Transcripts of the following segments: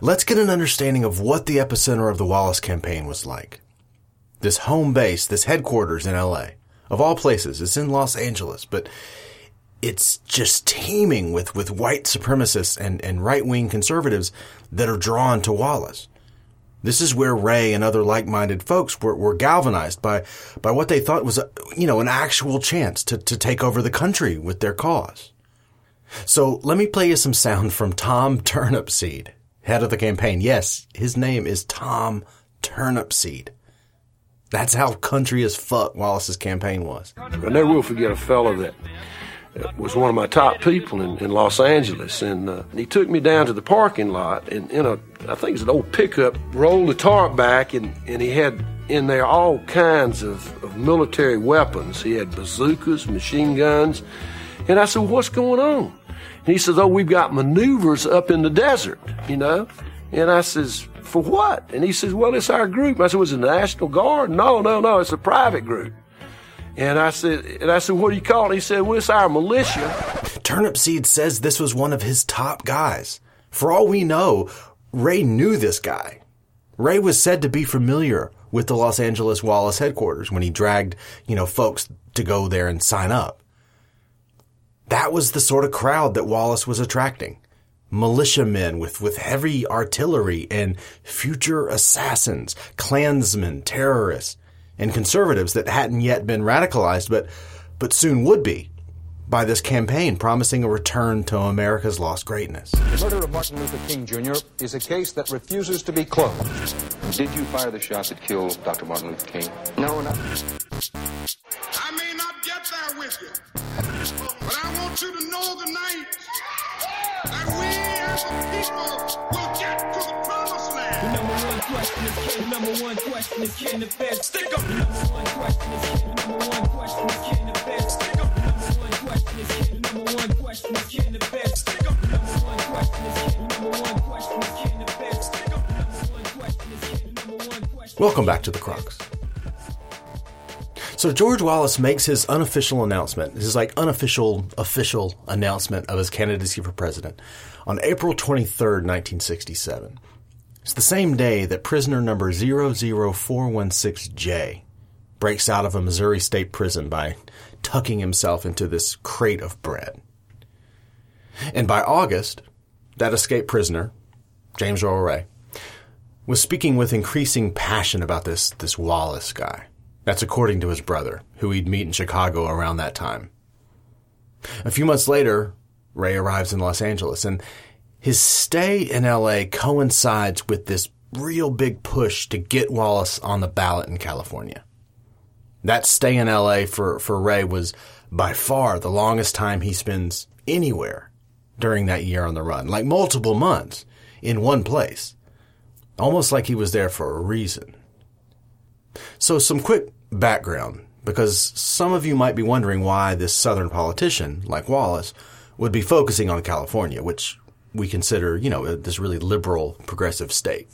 Let's get an understanding of what the epicenter of the Wallace campaign was like. This home base, this headquarters in LA, of all places, it's in Los Angeles, but it's just teeming with, with white supremacists and, and right wing conservatives that are drawn to Wallace. This is where Ray and other like-minded folks were, were galvanized by, by what they thought was, a, you know, an actual chance to, to take over the country with their cause. So let me play you some sound from Tom Turnipseed, head of the campaign. Yes, his name is Tom Turnipseed. That's how country as fuck Wallace's campaign was. I never will forget a fellow that was one of my top people in, in Los Angeles, and uh, he took me down to the parking lot, and in a, I think it's an old pickup, rolled the tarp back, and, and he had in there all kinds of, of military weapons. He had bazookas, machine guns, and I said, "What's going on?" And he says, "Oh, we've got maneuvers up in the desert, you know." And I says, "For what?" And he says, "Well, it's our group." I said, "Was it the National Guard?" No, no, no, it's a private group. And I said, and I said, what do you call it? He said, well, it's our militia. Turnipseed says this was one of his top guys. For all we know, Ray knew this guy. Ray was said to be familiar with the Los Angeles Wallace headquarters when he dragged, you know, folks to go there and sign up. That was the sort of crowd that Wallace was attracting. Militiamen with, with heavy artillery and future assassins, Klansmen, terrorists and conservatives that hadn't yet been radicalized, but, but soon would be by this campaign promising a return to America's lost greatness. The murder of Martin Luther King Jr. is a case that refuses to be closed. Did you fire the shot that killed Dr. Martin Luther King? No, no. I may not get there with you, but I want you to know tonight that we as a people will get to the promised land. The number one question is can the number one question is can the feds stick up? The number one question is can the number one question is can the feds stick up? The number one question is can the number one question is can the feds stick up? The number one question is can the number one question is can the feds stick up? The number one question is can the number one question. Welcome back to the Crux. So George Wallace makes his unofficial announcement, his like unofficial official announcement of his candidacy for president on April 23rd, 1967. It's the same day that prisoner number 00416J breaks out of a Missouri state prison by tucking himself into this crate of bread. And by August, that escaped prisoner, James Earl Ray, was speaking with increasing passion about this, this Wallace guy. That's according to his brother, who he'd meet in Chicago around that time. A few months later, Ray arrives in Los Angeles, and his stay in LA coincides with this real big push to get Wallace on the ballot in California. That stay in LA for, for Ray was by far the longest time he spends anywhere during that year on the run, like multiple months in one place. Almost like he was there for a reason. So some quick background, because some of you might be wondering why this Southern politician, like Wallace, would be focusing on California, which we consider, you know, this really liberal, progressive state.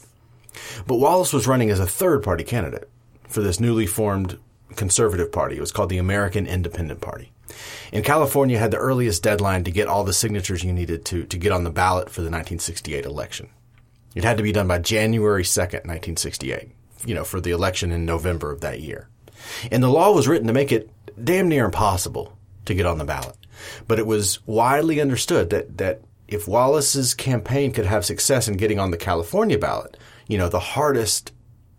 But Wallace was running as a third party candidate for this newly formed conservative party. It was called the American Independent Party. And California had the earliest deadline to get all the signatures you needed to, to get on the ballot for the 1968 election. It had to be done by January 2nd, 1968, you know, for the election in November of that year. And the law was written to make it damn near impossible to get on the ballot. But it was widely understood that, that if Wallace's campaign could have success in getting on the California ballot, you know, the hardest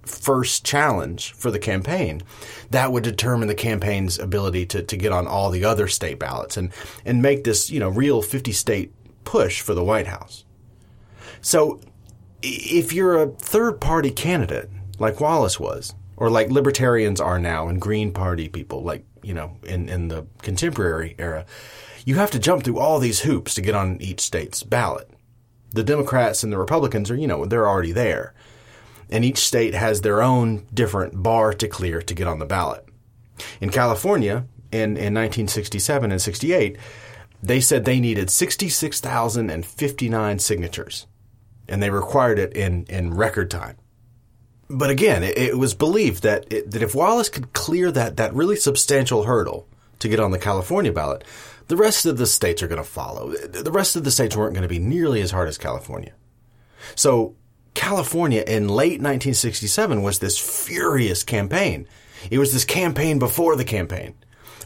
first challenge for the campaign, that would determine the campaign's ability to, to get on all the other state ballots and, and make this, you know, real 50 state push for the White House. So if you're a third party candidate, like Wallace was, or like libertarians are now and Green Party people, like, you know, in, in the contemporary era, you have to jump through all these hoops to get on each state's ballot. The Democrats and the Republicans are, you know, they're already there. And each state has their own different bar to clear to get on the ballot. In California, in, in 1967 and 68, they said they needed 66,059 signatures. And they required it in, in record time. But again, it, it was believed that, it, that if Wallace could clear that, that really substantial hurdle to get on the California ballot, the rest of the states are going to follow. The rest of the states weren't going to be nearly as hard as California. So California in late 1967 was this furious campaign. It was this campaign before the campaign,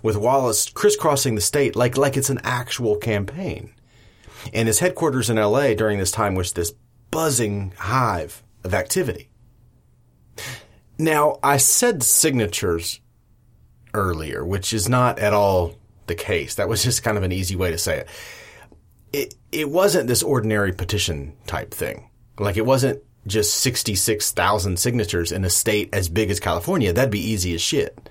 with Wallace crisscrossing the state like like it's an actual campaign. And his headquarters in LA during this time was this buzzing hive of activity. Now, I said signatures earlier, which is not at all the case. That was just kind of an easy way to say it. It it wasn't this ordinary petition type thing. Like it wasn't just 66,000 signatures in a state as big as California. That'd be easy as shit.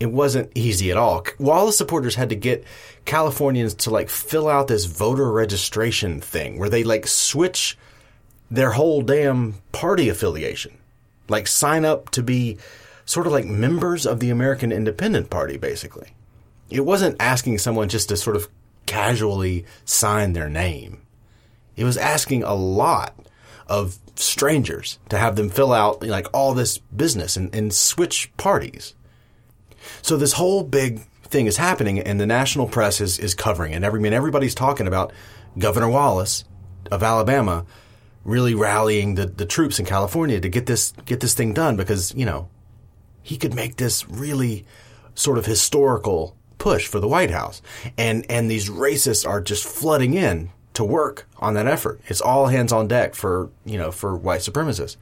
It wasn't easy at all. Wallace supporters had to get Californians to like fill out this voter registration thing where they like switch their whole damn party affiliation. Like sign up to be sort of like members of the American Independent Party, basically. It wasn't asking someone just to sort of casually sign their name. It was asking a lot of strangers to have them fill out like all this business and, and switch parties. So this whole big thing is happening and the national press is, is covering it. Every, I mean, everybody's talking about Governor Wallace of Alabama really rallying the, the troops in California to get this get this thing done because, you know, he could make this really sort of historical push for the White House. And and these racists are just flooding in to work on that effort. It's all hands on deck for, you know, for white supremacists.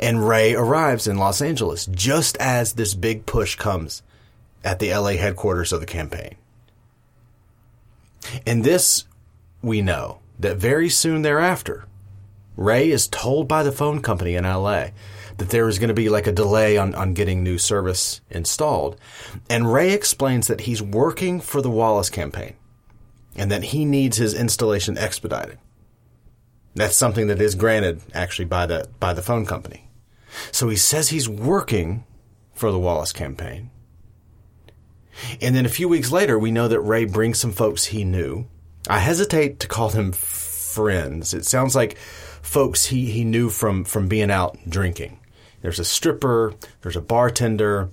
And Ray arrives in Los Angeles just as this big push comes at the LA headquarters of the campaign. And this we know that very soon thereafter, Ray is told by the phone company in LA that there is going to be like a delay on, on getting new service installed. And Ray explains that he's working for the Wallace campaign and that he needs his installation expedited. That's something that is granted actually by the by the phone company. So he says he's working for the Wallace campaign. And then a few weeks later, we know that Ray brings some folks he knew. I hesitate to call them friends. It sounds like folks he, he knew from, from being out drinking. There's a stripper, there's a bartender,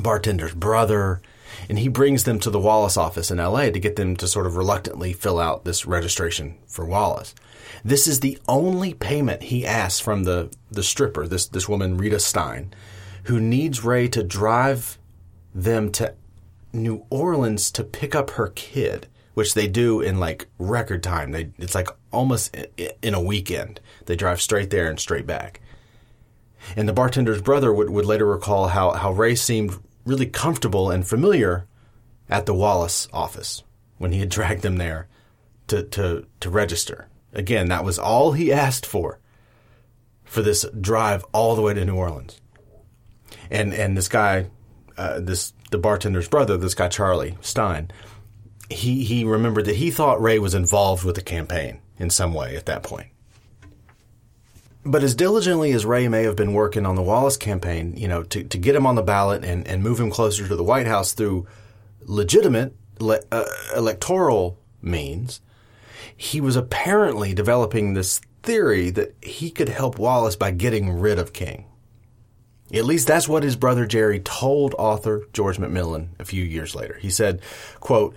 bartender's brother, and he brings them to the Wallace office in LA to get them to sort of reluctantly fill out this registration for Wallace. This is the only payment he asks from the, the stripper, this, this woman, Rita Stein, who needs Ray to drive them to New Orleans to pick up her kid, which they do in like record time. They, it's like almost in a weekend. They drive straight there and straight back. And the bartender's brother would, would later recall how, how Ray seemed really comfortable and familiar at the Wallace office when he had dragged them there to, to, to register. Again, that was all he asked for for this drive all the way to New Orleans. And and this guy, uh, this the bartender's brother, this guy Charlie Stein, he he remembered that he thought Ray was involved with the campaign in some way at that point. But as diligently as Ray may have been working on the Wallace campaign, you know, to, to get him on the ballot and, and move him closer to the White House through legitimate le- uh, electoral means, he was apparently developing this theory that he could help Wallace by getting rid of King. At least that's what his brother Jerry told author George McMillan a few years later. He said, quote,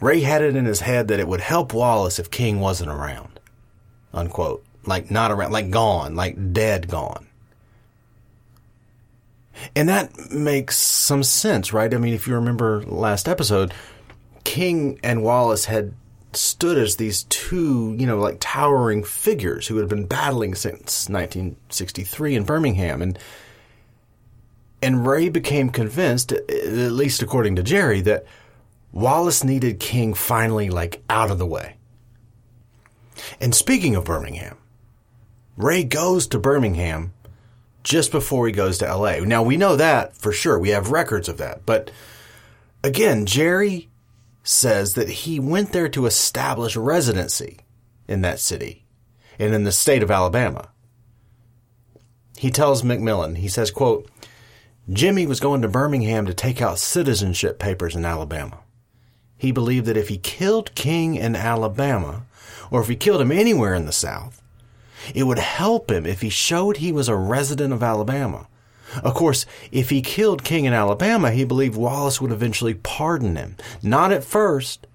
Ray had it in his head that it would help Wallace if King wasn't around. Unquote. Like not around, like gone, like dead gone. And that makes some sense, right? I mean, if you remember last episode, King and Wallace had stood as these two, you know, like towering figures who had been battling since 1963 in Birmingham. And and Ray became convinced, at least according to Jerry, that Wallace needed King finally like out of the way. And speaking of Birmingham, Ray goes to Birmingham just before he goes to LA. Now we know that for sure. We have records of that. But again, Jerry says that he went there to establish residency in that city and in the state of Alabama. He tells McMillan, he says, quote, Jimmy was going to Birmingham to take out citizenship papers in Alabama. He believed that if he killed King in Alabama, or if he killed him anywhere in the South, it would help him if he showed he was a resident of Alabama. Of course, if he killed King in Alabama, he believed Wallace would eventually pardon him. Not at first,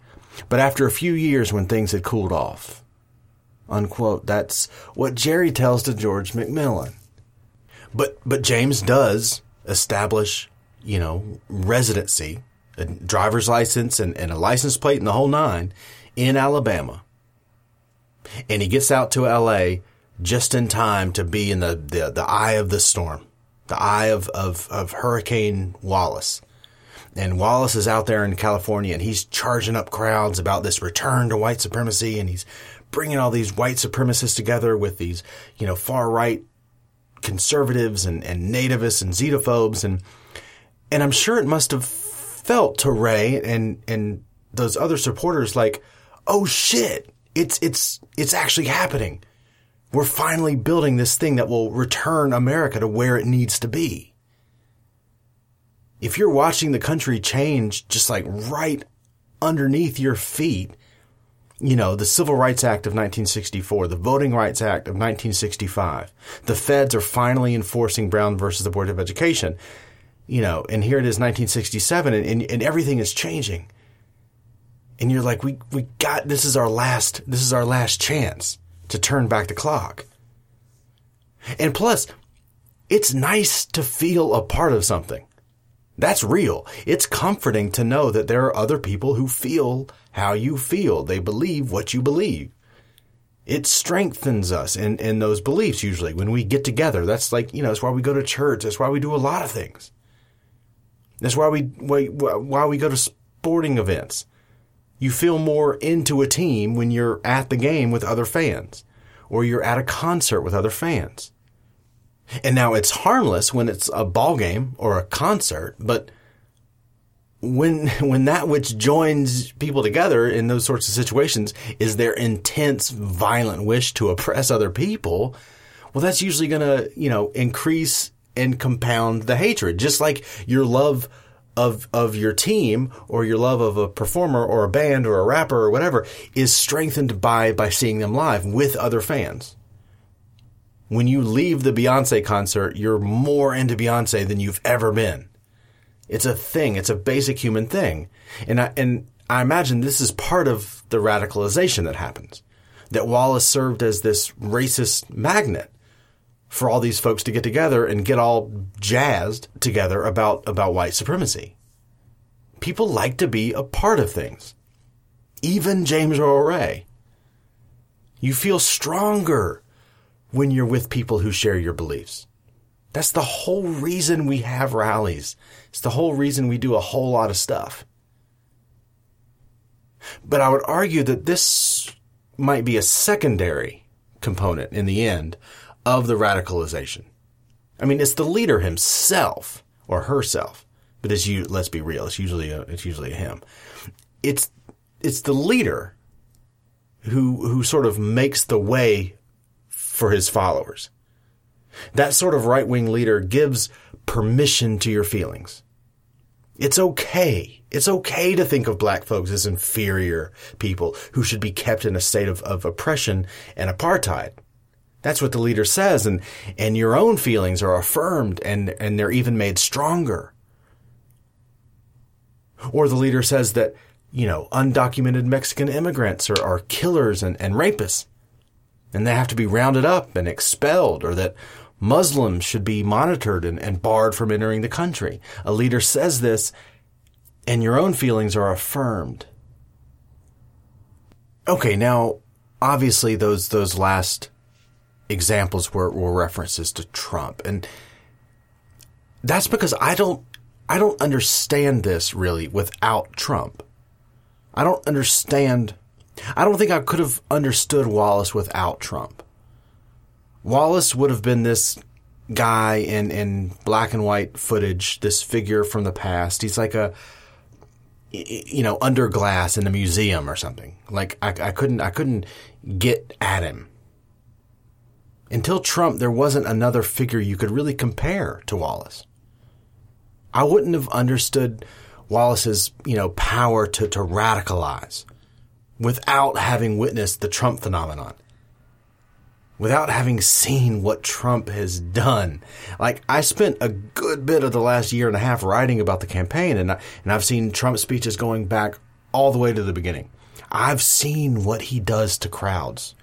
but after a few years when things had cooled off. unquote. That's what Jerry tells to George McMillan. But but James does establish, you know, residency, a driver's license and, and a license plate and the whole nine in Alabama. And he gets out to LA just in time to be in the, the, the eye of the storm, the eye of, of, of Hurricane Wallace. And Wallace is out there in California and he's charging up crowds about this return to white supremacy and he's bringing all these white supremacists together with these, you know, far right conservatives and, and nativists and xenophobes and and I'm sure it must have felt to Ray and and those other supporters like, oh shit, it's it's it's actually happening. We're finally building this thing that will return America to where it needs to be. If you're watching the country change just like right underneath your feet, you know, the Civil Rights Act of 1964, the Voting Rights Act of 1965, the feds are finally enforcing Brown versus the Board of Education, you know, and here it is 1967 and, and, and everything is changing. And you're like, we, we got, this is our last, this is our last chance to turn back the clock. And plus, it's nice to feel a part of something. That's real. It's comforting to know that there are other people who feel how you feel. They believe what you believe. It strengthens us in, in those beliefs usually when we get together. That's like, you know, that's why we go to church. That's why we do a lot of things. That's why we, why, we go to sporting events. You feel more into a team when you're at the game with other fans or you're at a concert with other fans. And now it's harmless when it's a ball game or a concert, but when when that which joins people together in those sorts of situations is their intense violent wish to oppress other people, well that's usually going to, you know, increase and compound the hatred, just like your love of of your team or your love of a performer or a band or a rapper or whatever is strengthened by by seeing them live with other fans when you leave the Beyonce concert, you're more into Beyonce than you've ever been. It's a thing. It's a basic human thing. And I, and I imagine this is part of the radicalization that happens. That Wallace served as this racist magnet for all these folks to get together and get all jazzed together about, about white supremacy. People like to be a part of things. Even James Earl Ray. You feel stronger when you're with people who share your beliefs. That's the whole reason we have rallies. It's the whole reason we do a whole lot of stuff. But I would argue that this might be a secondary component in the end of the radicalization. I mean, it's the leader himself or herself, but it's you. Let's be real. It's usually a, it's usually a him. It's it's the leader who who sort of makes the way for his followers. That sort of right wing leader gives permission to your feelings. It's okay. It's okay to think of black folks as inferior people who should be kept in a state of, of oppression and apartheid. That's what the leader says, and, and your own feelings are affirmed and, and they're even made stronger. Or the leader says that, you know, undocumented Mexican immigrants are, are killers and, and rapists and they have to be rounded up and expelled, or that Muslims should be monitored and, and barred from entering the country. A leader says this, and your own feelings are affirmed. Okay, now obviously those those last examples were, were references to Trump, and that's because I don't I don't understand this really without Trump. I don't understand I don't think I could have understood Wallace without Trump. Wallace would have been this guy in, in black and white footage, this figure from the past. He's like a, you know, under glass in a museum or something. Like I, I couldn't, I couldn't get at him. Until Trump, there wasn't another figure you could really compare to Wallace. I wouldn't have understood Wallace's, you know, power to, to radicalize without having witnessed the Trump phenomenon. Without having seen what Trump has done. Like, I spent a good bit of the last year and a half writing about the campaign, and, I, and I've seen Trump speeches going back all the way to the beginning. I've seen what he does to crowds.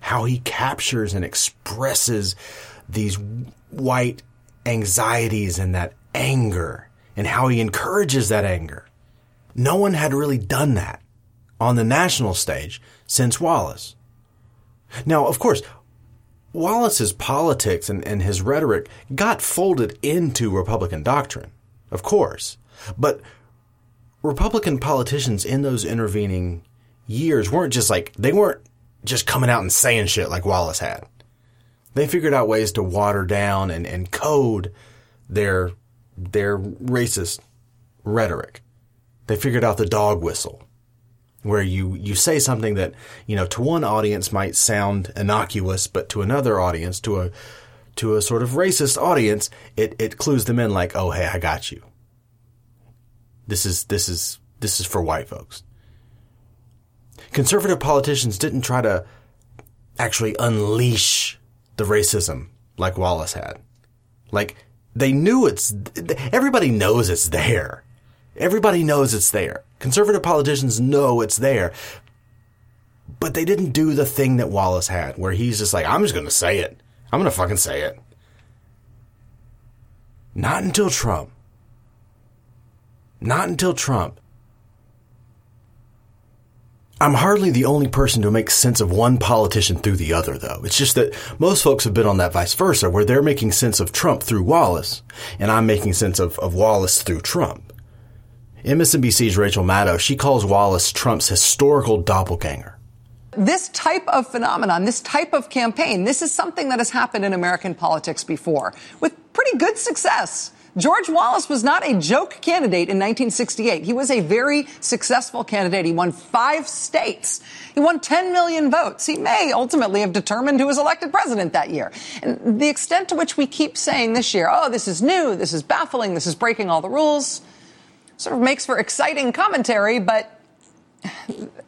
How he captures and expresses these white anxieties and that anger and how he encourages that anger. No one had really done that on the national stage since Wallace. Now, of course, Wallace's politics and, and his rhetoric got folded into Republican doctrine, of course. But Republican politicians in those intervening years weren't just like, they weren't just coming out and saying shit like Wallace had. They figured out ways to water down and, and code their, their racist rhetoric. They figured out the dog whistle where you, you say something that, you know, to one audience might sound innocuous, but to another audience, to a, to a sort of racist audience, it, it clues them in like, oh, hey, I got you. This is, this is, this is for white folks. Conservative politicians didn't try to actually unleash the racism like Wallace had. Like, they knew it's, everybody knows it's there. Everybody knows it's there. Conservative politicians know it's there. But they didn't do the thing that Wallace had, where he's just like, I'm just going to say it. I'm going to fucking say it. Not until Trump. Not until Trump. I'm hardly the only person to make sense of one politician through the other, though. It's just that most folks have been on that vice versa, where they're making sense of Trump through Wallace, and I'm making sense of, of Wallace through Trump. MSNBC's Rachel Maddow, she calls Wallace Trump's historical doppelganger. This type of phenomenon, this type of campaign, this is something that has happened in American politics before with pretty good success. George Wallace was not a joke candidate in 1968. He was a very successful candidate. He won five states. He won 10 million votes. He may ultimately have determined who was elected president that year. And the extent to which we keep saying this year, oh, this is new, this is baffling, this is breaking all the rules, sort of makes for exciting commentary, but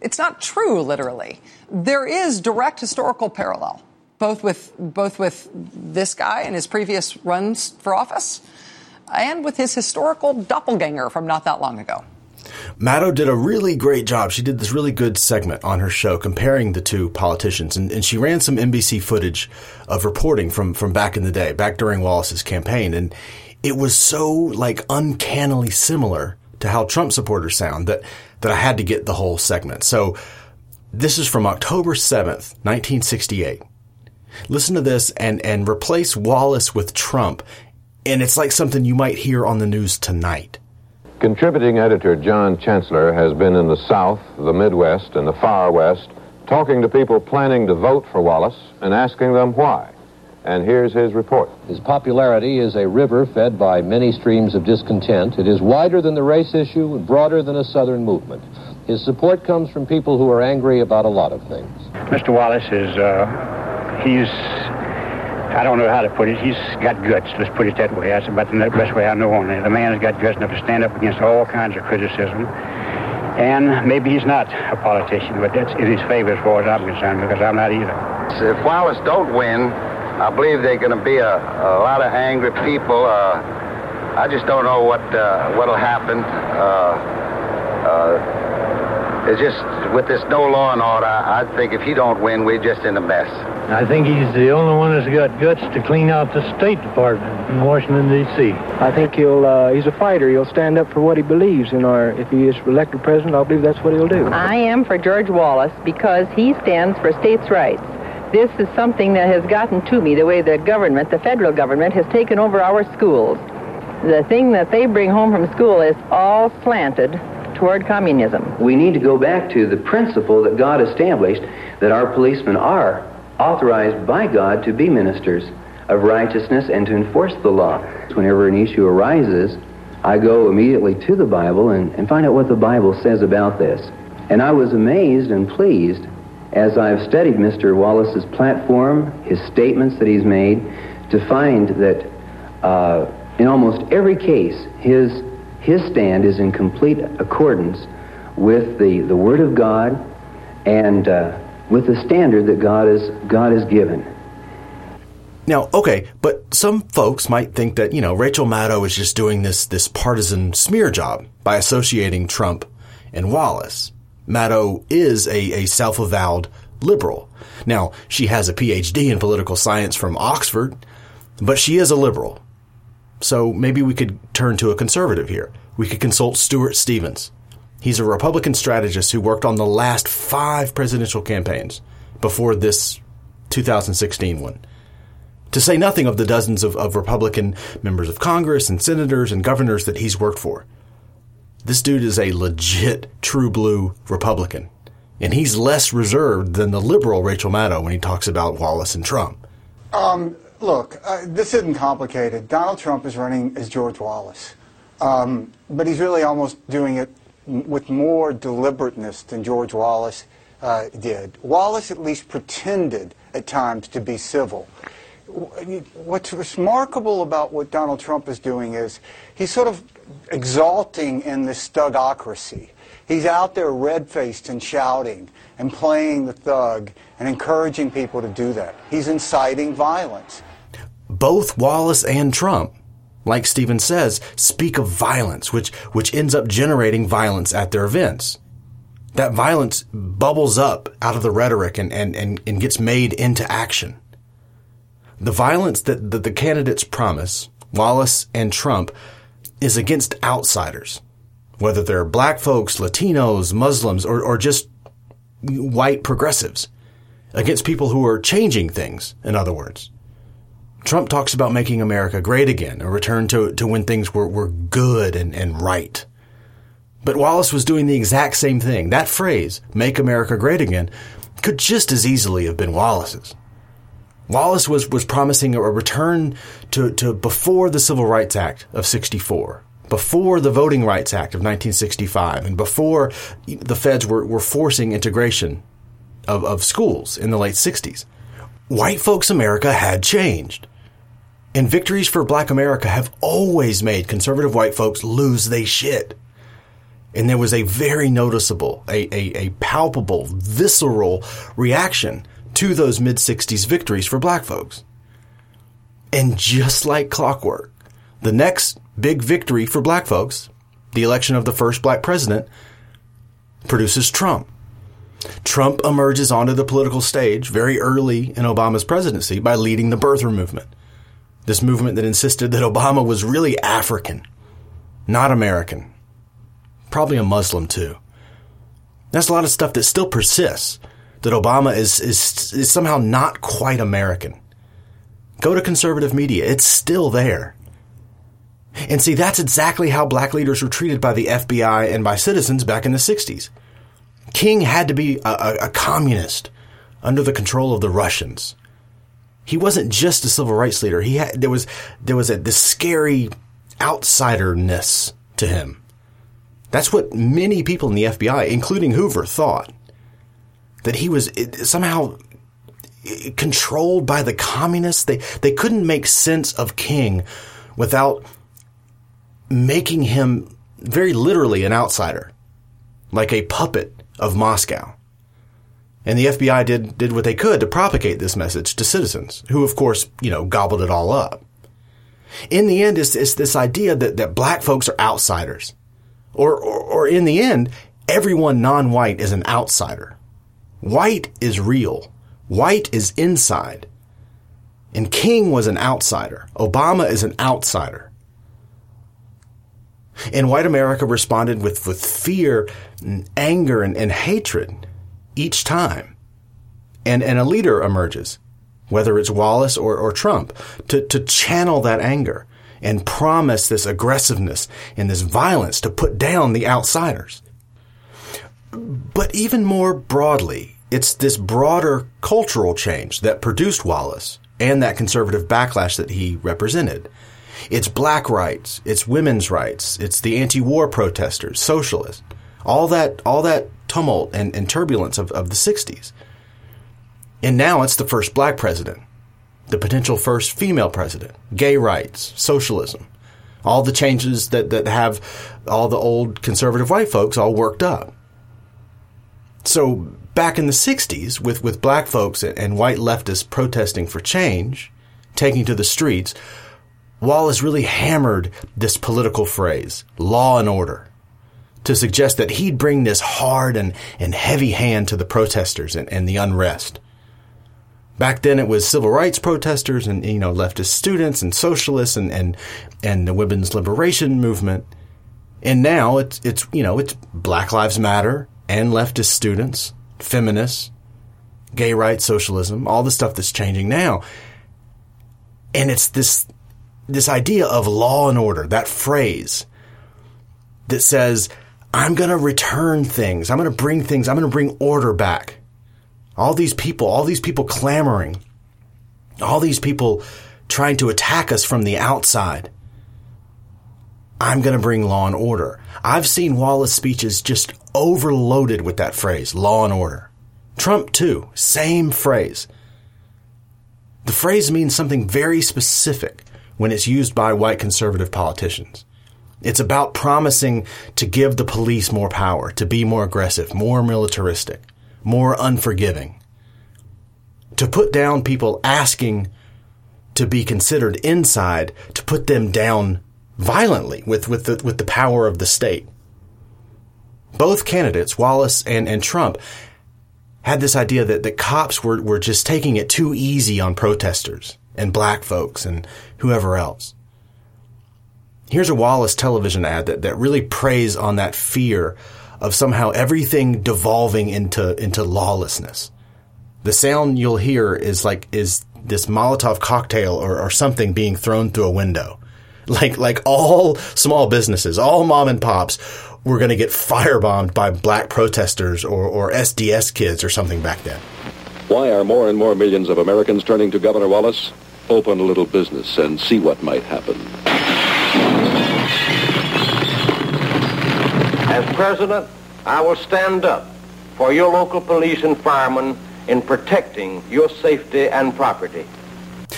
it's not true, literally. There is direct historical parallel, both with, both with this guy and his previous runs for office and with his historical doppelganger from not that long ago. Maddow did a really great job. She did this really good segment on her show comparing the two politicians, and, and, she ran some NBC footage of reporting from, from back in the day, back during Wallace's campaign, and it was so like uncannily similar to how Trump supporters sound that that I had to get the whole segment. So this is from October 7th, 1968. Listen to this and and replace Wallace with Trump and it's like something you might hear on the news tonight. Contributing editor John Chancellor has been in the South, the Midwest, and the Far West talking to people planning to vote for Wallace and asking them why. And here's his report. His popularity is a river fed by many streams of discontent. It is wider than the race issue and broader than a Southern movement. His support comes from people who are angry about a lot of things. Mr. Wallace is, uh, he's I don't know how to put it. He's got guts. Let's put it that way. That's about the best way I know on it. The man has got guts enough to stand up against all kinds of criticism. And maybe he's not a politician, but that's in his favor as far as I'm concerned, because I'm not either. If Wallace don't win, I believe there are going to be a, a lot of angry people. Uh, I just don't know what uh, what'll happen. Uh, uh, it's just with this no law and order. I think if he don't win, we're just in a mess. I think he's the only one that's got guts to clean out the State Department in Washington, D.C. I think he'll, uh, he's a fighter. He'll stand up for what he believes in our, if he is elected president, I believe that's what he'll do. I am for George Wallace because he stands for states' rights. This is something that has gotten to me, the way the government, the federal government, has taken over our schools. The thing that they bring home from school is all slanted toward communism. We need to go back to the principle that God established that our policemen are authorized by God to be ministers of righteousness and to enforce the law. Whenever an issue arises, I go immediately to the Bible and, and find out what the Bible says about this. And I was amazed and pleased as I've studied Mr. Wallace's platform, his statements that he's made, to find that uh, in almost every case, his, his stand is in complete accordance with the, the Word of God and uh, with the standard that God is God has given. Now, okay, but some folks might think that, you know, Rachel Maddow is just doing this this partisan smear job by associating Trump and Wallace. Maddow is a, a self-avowed liberal. Now, she has a PhD in political science from Oxford, but she is a liberal. So maybe we could turn to a conservative here. We could consult Stuart Stevens. He's a Republican strategist who worked on the last five presidential campaigns before this 2016 one. To say nothing of the dozens of, of Republican members of Congress and senators and governors that he's worked for. This dude is a legit true blue Republican. And he's less reserved than the liberal Rachel Maddow when he talks about Wallace and Trump. Um, look, uh, this isn't complicated. Donald Trump is running as George Wallace. Um, but he's really almost doing it with more deliberateness than George Wallace uh, did. Wallace at least pretended at times to be civil. What's remarkable about what Donald Trump is doing is he's sort of exalting in this thugocracy. He's out there red-faced and shouting and playing the thug and encouraging people to do that. He's inciting violence. both Wallace and Trump, like Stevens says, speak of violence, which, which ends up generating violence at their events. That violence bubbles up out of the rhetoric and, and, and, and gets made into action. The violence that, that the candidates promise, Wallace and Trump, is against outsiders, whether they're black folks, Latinos, Muslims, or, or just white progressives, against people who are changing things, in other words. Trump talks about making America great again, a return to, to when things were, were good and, and right. But Wallace was doing the exact same thing. That phrase, make America great again, could just as easily have been Wallace's. Wallace was, was promising a return to, to before the Civil Rights Act of 64, before the Voting Rights Act of 1965, and before the feds were, were forcing integration of, of schools in the late 60s. White folks' America had changed. And victories for black America have always made conservative white folks lose they shit. And there was a very noticeable, a, a, a palpable, visceral reaction to those mid 60s victories for black folks. And just like clockwork, the next big victory for black folks, the election of the first black president, produces Trump. Trump emerges onto the political stage very early in Obama's presidency by leading the birther movement. This movement that insisted that Obama was really African, not American. Probably a Muslim too. That's a lot of stuff that still persists. That Obama is, is, is somehow not quite American. Go to conservative media. It's still there. And see, that's exactly how black leaders were treated by the FBI and by citizens back in the 60s. King had to be a, a, a communist under the control of the Russians. He wasn't just a civil rights leader. He had, there was, there was a, this scary outsiderness to him. That's what many people in the FBI, including Hoover, thought. That he was somehow controlled by the communists. They, they couldn't make sense of King without making him very literally an outsider, like a puppet of Moscow. And the FBI did, did what they could to propagate this message to citizens, who of course, you know, gobbled it all up. In the end, it's, it's this idea that, that black folks are outsiders. Or, or, or in the end, everyone non-white is an outsider. White is real. White is inside. And King was an outsider. Obama is an outsider. And white America responded with, with fear and anger and, and hatred each time. And, and a leader emerges, whether it's Wallace or, or Trump, to, to channel that anger and promise this aggressiveness and this violence to put down the outsiders. But even more broadly, it's this broader cultural change that produced Wallace and that conservative backlash that he represented. It's black rights, it's women's rights, it's the anti-war protesters, socialists, all that, all that tumult and, and turbulence of, of the 60s. And now it's the first black president, the potential first female president, gay rights, socialism, all the changes that, that have all the old conservative white folks all worked up. So back in the 60s, with, with black folks and white leftists protesting for change, taking to the streets, Wallace really hammered this political phrase, law and order, to suggest that he'd bring this hard and, and heavy hand to the protesters and, and the unrest. Back then it was civil rights protesters and, you know, leftist students and socialists and, and, and the women's liberation movement. And now it's, it's, you know, it's Black Lives Matter and leftist students, feminists, gay rights, socialism, all the stuff that's changing now. And it's this, this idea of law and order, that phrase that says, I'm going to return things. I'm going to bring things. I'm going to bring order back. All these people, all these people clamoring, all these people trying to attack us from the outside. I'm going to bring law and order. I've seen Wallace speeches just overloaded with that phrase, law and order. Trump too, same phrase. The phrase means something very specific when it's used by white conservative politicians. It's about promising to give the police more power, to be more aggressive, more militaristic, more unforgiving. To put down people asking to be considered inside, to put them down violently with, with, the, with the power of the state. Both candidates, Wallace and, and Trump, had this idea that, that cops were, were just taking it too easy on protesters and black folks and whoever else. Here's a Wallace television ad that, that really preys on that fear of somehow everything devolving into, into lawlessness. The sound you'll hear is like, is this Molotov cocktail or, or something being thrown through a window. Like, like all small businesses, all mom and pops were going to get firebombed by black protesters or, or SDS kids or something back then. Why are more and more millions of Americans turning to Governor Wallace? Open a little business and see what might happen. As president, I will stand up for your local police and firemen in protecting your safety and property.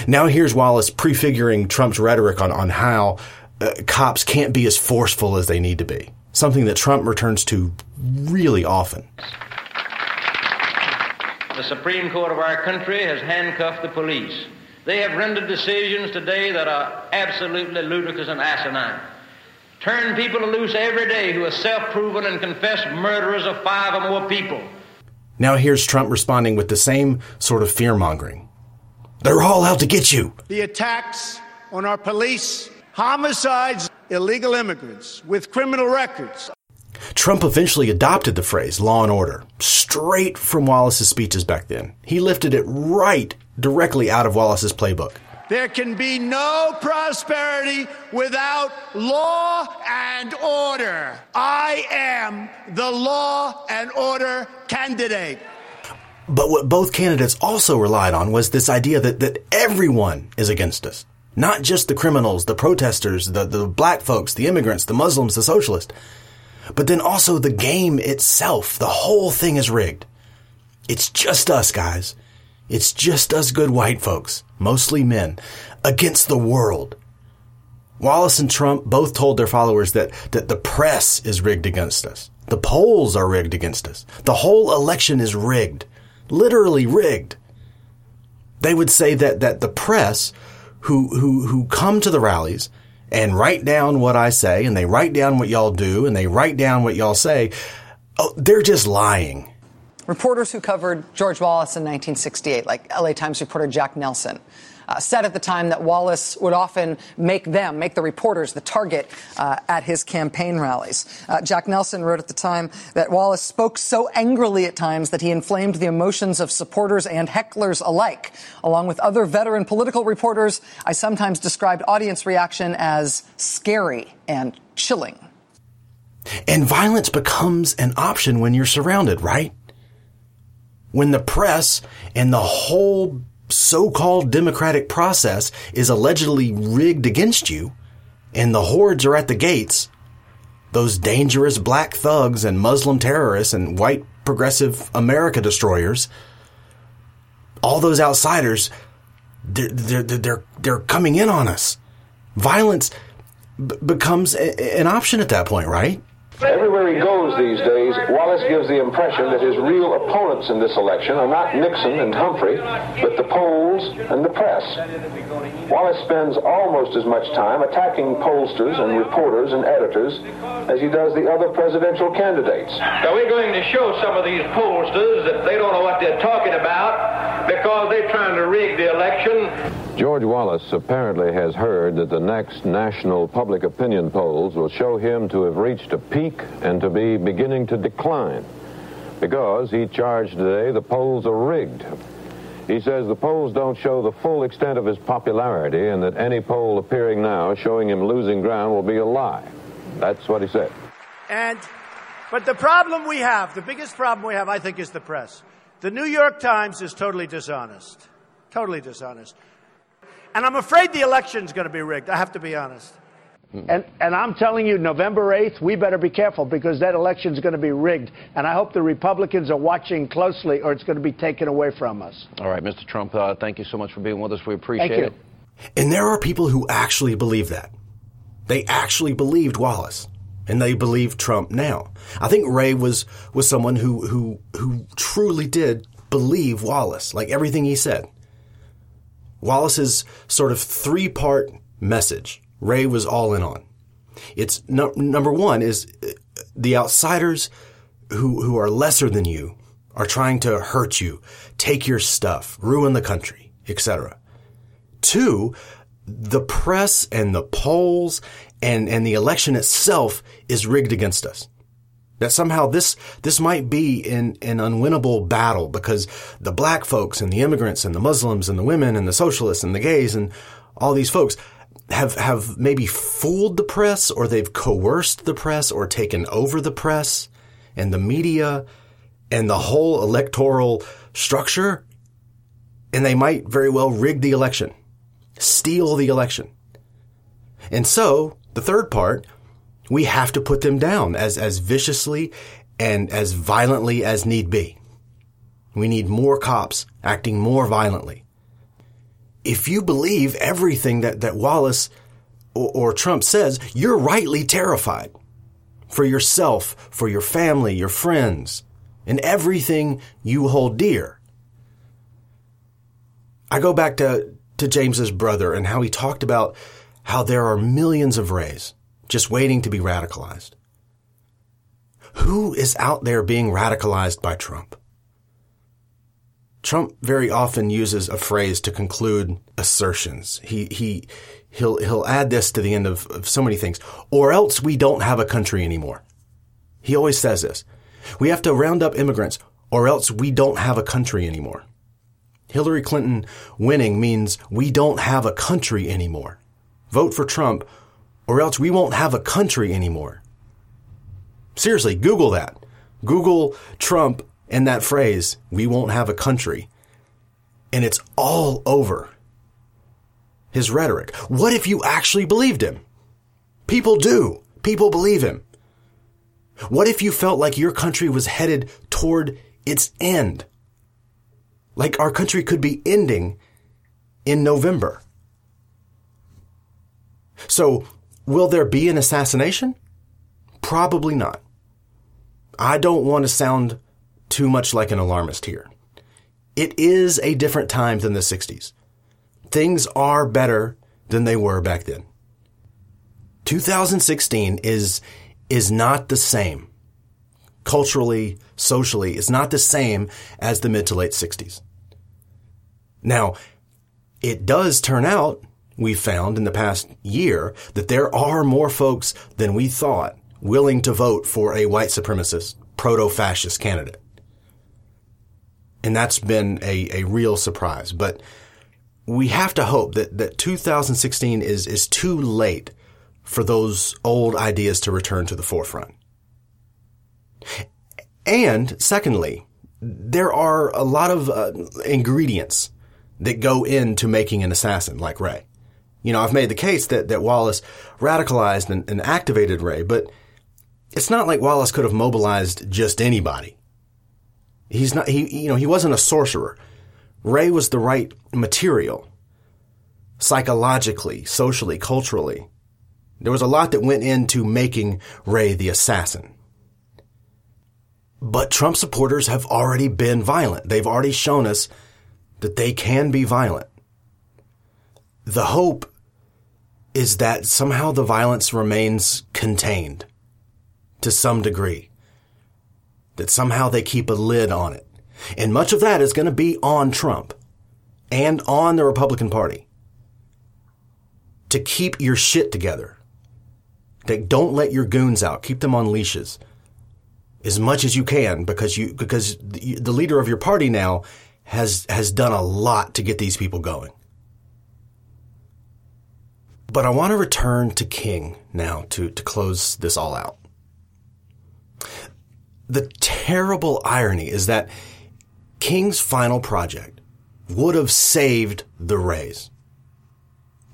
Now here's Wallace prefiguring Trump's rhetoric on, on how uh, cops can't be as forceful as they need to be. Something that Trump returns to really often. The Supreme Court of our country has handcuffed the police. They have rendered decisions today that are absolutely ludicrous and asinine. Turn people loose every day who are self-proven and confessed murderers of five or more people. Now here's Trump responding with the same sort of fear mongering. They're all out to get you. The attacks on our police, homicides, illegal immigrants with criminal records. Trump eventually adopted the phrase law and order straight from Wallace's speeches back then. He lifted it right directly out of Wallace's playbook. There can be no prosperity without law and order. I am the law and order candidate. But what both candidates also relied on was this idea that, that everyone is against us. Not just the criminals, the protesters, the, the black folks, the immigrants, the Muslims, the socialists. But then also the game itself. The whole thing is rigged. It's just us, guys. It's just us good white folks, mostly men, against the world. Wallace and Trump both told their followers that, that the press is rigged against us. The polls are rigged against us. The whole election is rigged. Literally rigged. They would say that, that the press who, who, who come to the rallies and write down what I say and they write down what y'all do and they write down what y'all say, oh, they're just lying. Reporters who covered George Wallace in 1968, like LA Times reporter Jack Nelson, uh, said at the time that Wallace would often make them, make the reporters, the target uh, at his campaign rallies. Uh, Jack Nelson wrote at the time that Wallace spoke so angrily at times that he inflamed the emotions of supporters and hecklers alike. Along with other veteran political reporters, I sometimes described audience reaction as scary and chilling. And violence becomes an option when you're surrounded, right? When the press and the whole so-called democratic process is allegedly rigged against you and the hordes are at the gates, those dangerous black thugs and Muslim terrorists and white progressive America destroyers, all those outsiders, they're, they're, they're, they're coming in on us. Violence b- becomes a, an option at that point, right? Everywhere he goes these days, Wallace gives the impression that his real opponents in this election are not Nixon and Humphrey, but the polls and the press. Wallace spends almost as much time attacking pollsters and reporters and editors as he does the other presidential candidates. Now, we're going to show some of these pollsters that they don't know what they're talking about because they're trying to rig the election. George Wallace apparently has heard that the next national public opinion polls will show him to have reached a peak and to be beginning to decline. Because he charged today the polls are rigged. He says the polls don't show the full extent of his popularity and that any poll appearing now showing him losing ground will be a lie. That's what he said. And, but the problem we have, the biggest problem we have, I think, is the press. The New York Times is totally dishonest. Totally dishonest. And I'm afraid the election's going to be rigged. I have to be honest. And, and I'm telling you, November 8th, we better be careful because that election's going to be rigged. And I hope the Republicans are watching closely or it's going to be taken away from us. All right, Mr. Trump, uh, thank you so much for being with us. We appreciate Thank you. it. And there are people who actually believe that. They actually believed Wallace. And they believe Trump now. I think Ray was was someone who who who truly did believe Wallace, like everything he said. Wallace's sort of three part message, Ray was all in on. It's no, number one is the outsiders who who are lesser than you are trying to hurt you, take your stuff, ruin the country, etc. Two, the press and the polls and, and the election itself is rigged against us. That somehow this, this might be an, an unwinnable battle because the black folks and the immigrants and the Muslims and the women and the socialists and the gays and all these folks have, have maybe fooled the press or they've coerced the press or taken over the press and the media and the whole electoral structure. And they might very well rig the election steal the election. And so, the third part, we have to put them down as, as viciously and as violently as need be. We need more cops acting more violently. If you believe everything that, that Wallace or, or Trump says, you're rightly terrified for yourself, for your family, your friends, and everything you hold dear. I go back to, to James's brother and how he talked about how there are millions of Rays just waiting to be radicalized. Who is out there being radicalized by Trump? Trump very often uses a phrase to conclude assertions. He, he, he'll, he'll add this to the end of, of so many things. Or else we don't have a country anymore. He always says this. We have to round up immigrants or else we don't have a country anymore. Hillary Clinton winning means we don't have a country anymore. Vote for Trump, or else we won't have a country anymore. Seriously, Google that. Google Trump and that phrase, we won't have a country. And it's all over his rhetoric. What if you actually believed him? People do. People believe him. What if you felt like your country was headed toward its end? like our country could be ending in November. So, will there be an assassination? Probably not. I don't want to sound too much like an alarmist here. It is a different time than the 60s. Things are better than they were back then. 2016 is, is not the same culturally, socially, it's not the same as the mid to late 60s. Now, it does turn out, we found in the past year, that there are more folks than we thought willing to vote for a white supremacist, proto fascist candidate. And that's been a, a real surprise. But we have to hope that, that 2016 is, is too late for those old ideas to return to the forefront. And secondly, there are a lot of uh, ingredients that go into making an assassin like Ray. You know, I've made the case that, that Wallace radicalized and, and activated Ray, but it's not like Wallace could have mobilized just anybody. He's not, he, you know, he wasn't a sorcerer. Ray was the right material. Psychologically, socially, culturally. There was a lot that went into making Ray the assassin. But Trump supporters have already been violent. They've already shown us that they can be violent. The hope is that somehow the violence remains contained to some degree. That somehow they keep a lid on it. And much of that is going to be on Trump and on the Republican Party to keep your shit together. That don't let your goons out. Keep them on leashes as much as you can because you because the, leader of your party now has has done a lot to get these people going. But I want to return to King now to, to close this all out. The terrible irony is that King's final project would have saved the Rays.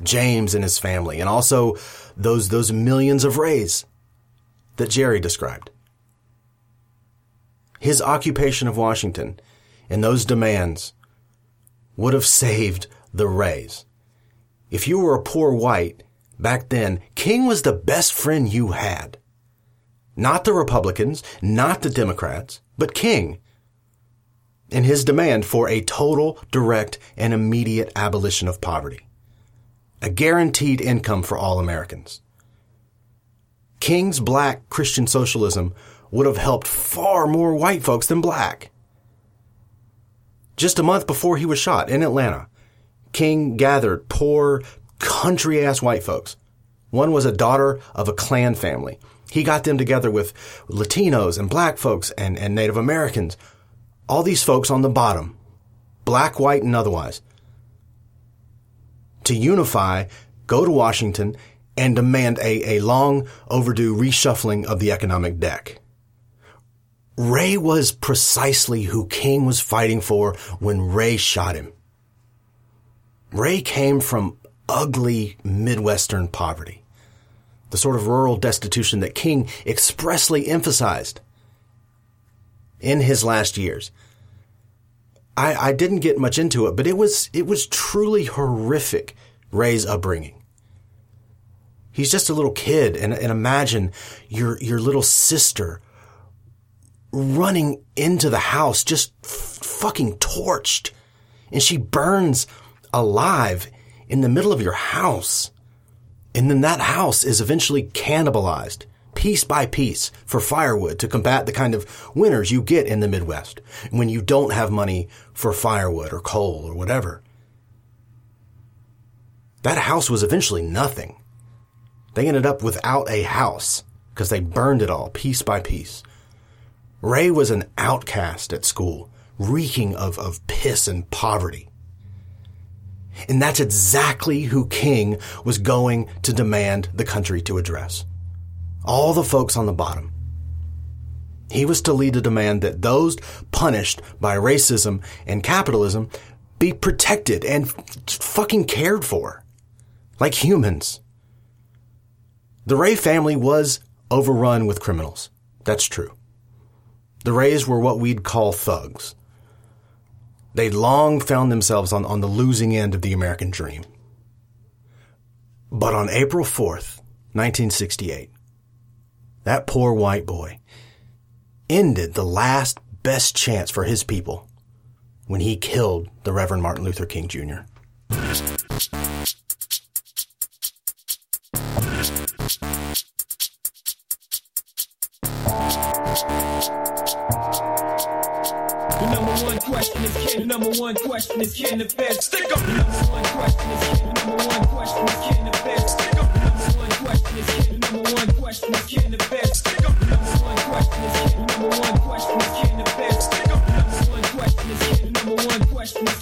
James and his family, and also those, those millions of Rays that Jerry described. His occupation of Washington and those demands would have saved the Rays. If you were a poor white back then, King was the best friend you had. Not the Republicans, not the Democrats, but King. And his demand for a total, direct, and immediate abolition of poverty. A guaranteed income for all Americans. King's black Christian socialism would have helped far more white folks than black. Just a month before he was shot in Atlanta, King gathered poor, country ass white folks. One was a daughter of a Klan family. He got them together with Latinos and black folks and, and Native Americans. All these folks on the bottom, black, white, and otherwise, to unify, go to Washington, and demand a, a long overdue reshuffling of the economic deck. Ray was precisely who King was fighting for when Ray shot him. Ray came from ugly Midwestern poverty, the sort of rural destitution that King expressly emphasized in his last years. I, I didn't get much into it, but it was it was truly horrific. Ray's upbringing. He's just a little kid, and, and imagine your your little sister running into the house, just f- fucking torched, and she burns alive in the middle of your house. And then that house is eventually cannibalized piece by piece for firewood to combat the kind of winters you get in the Midwest when you don't have money for firewood or coal or whatever. That house was eventually nothing. They ended up without a house because they burned it all piece by piece. Ray was an outcast at school, reeking of, of piss and poverty. And that's exactly who King was going to demand the country to address. All the folks on the bottom. He was to lead a demand that those punished by racism and capitalism be protected and fucking cared for. Like humans. The Ray family was overrun with criminals. That's true. The Rays were what we'd call thugs. They'd long found themselves on, on the losing end of the American dream. But on April 4th, 1968, that poor white boy ended the last best chance for his people when he killed the Reverend Martin Luther King Jr. number one question is can the feds stick up? Number one question is can number one question is can the feds stick up? Number one question is can number one question is can the feds stick up? Number one question is can number one question is can the feds stick up? Number one question is can number one question is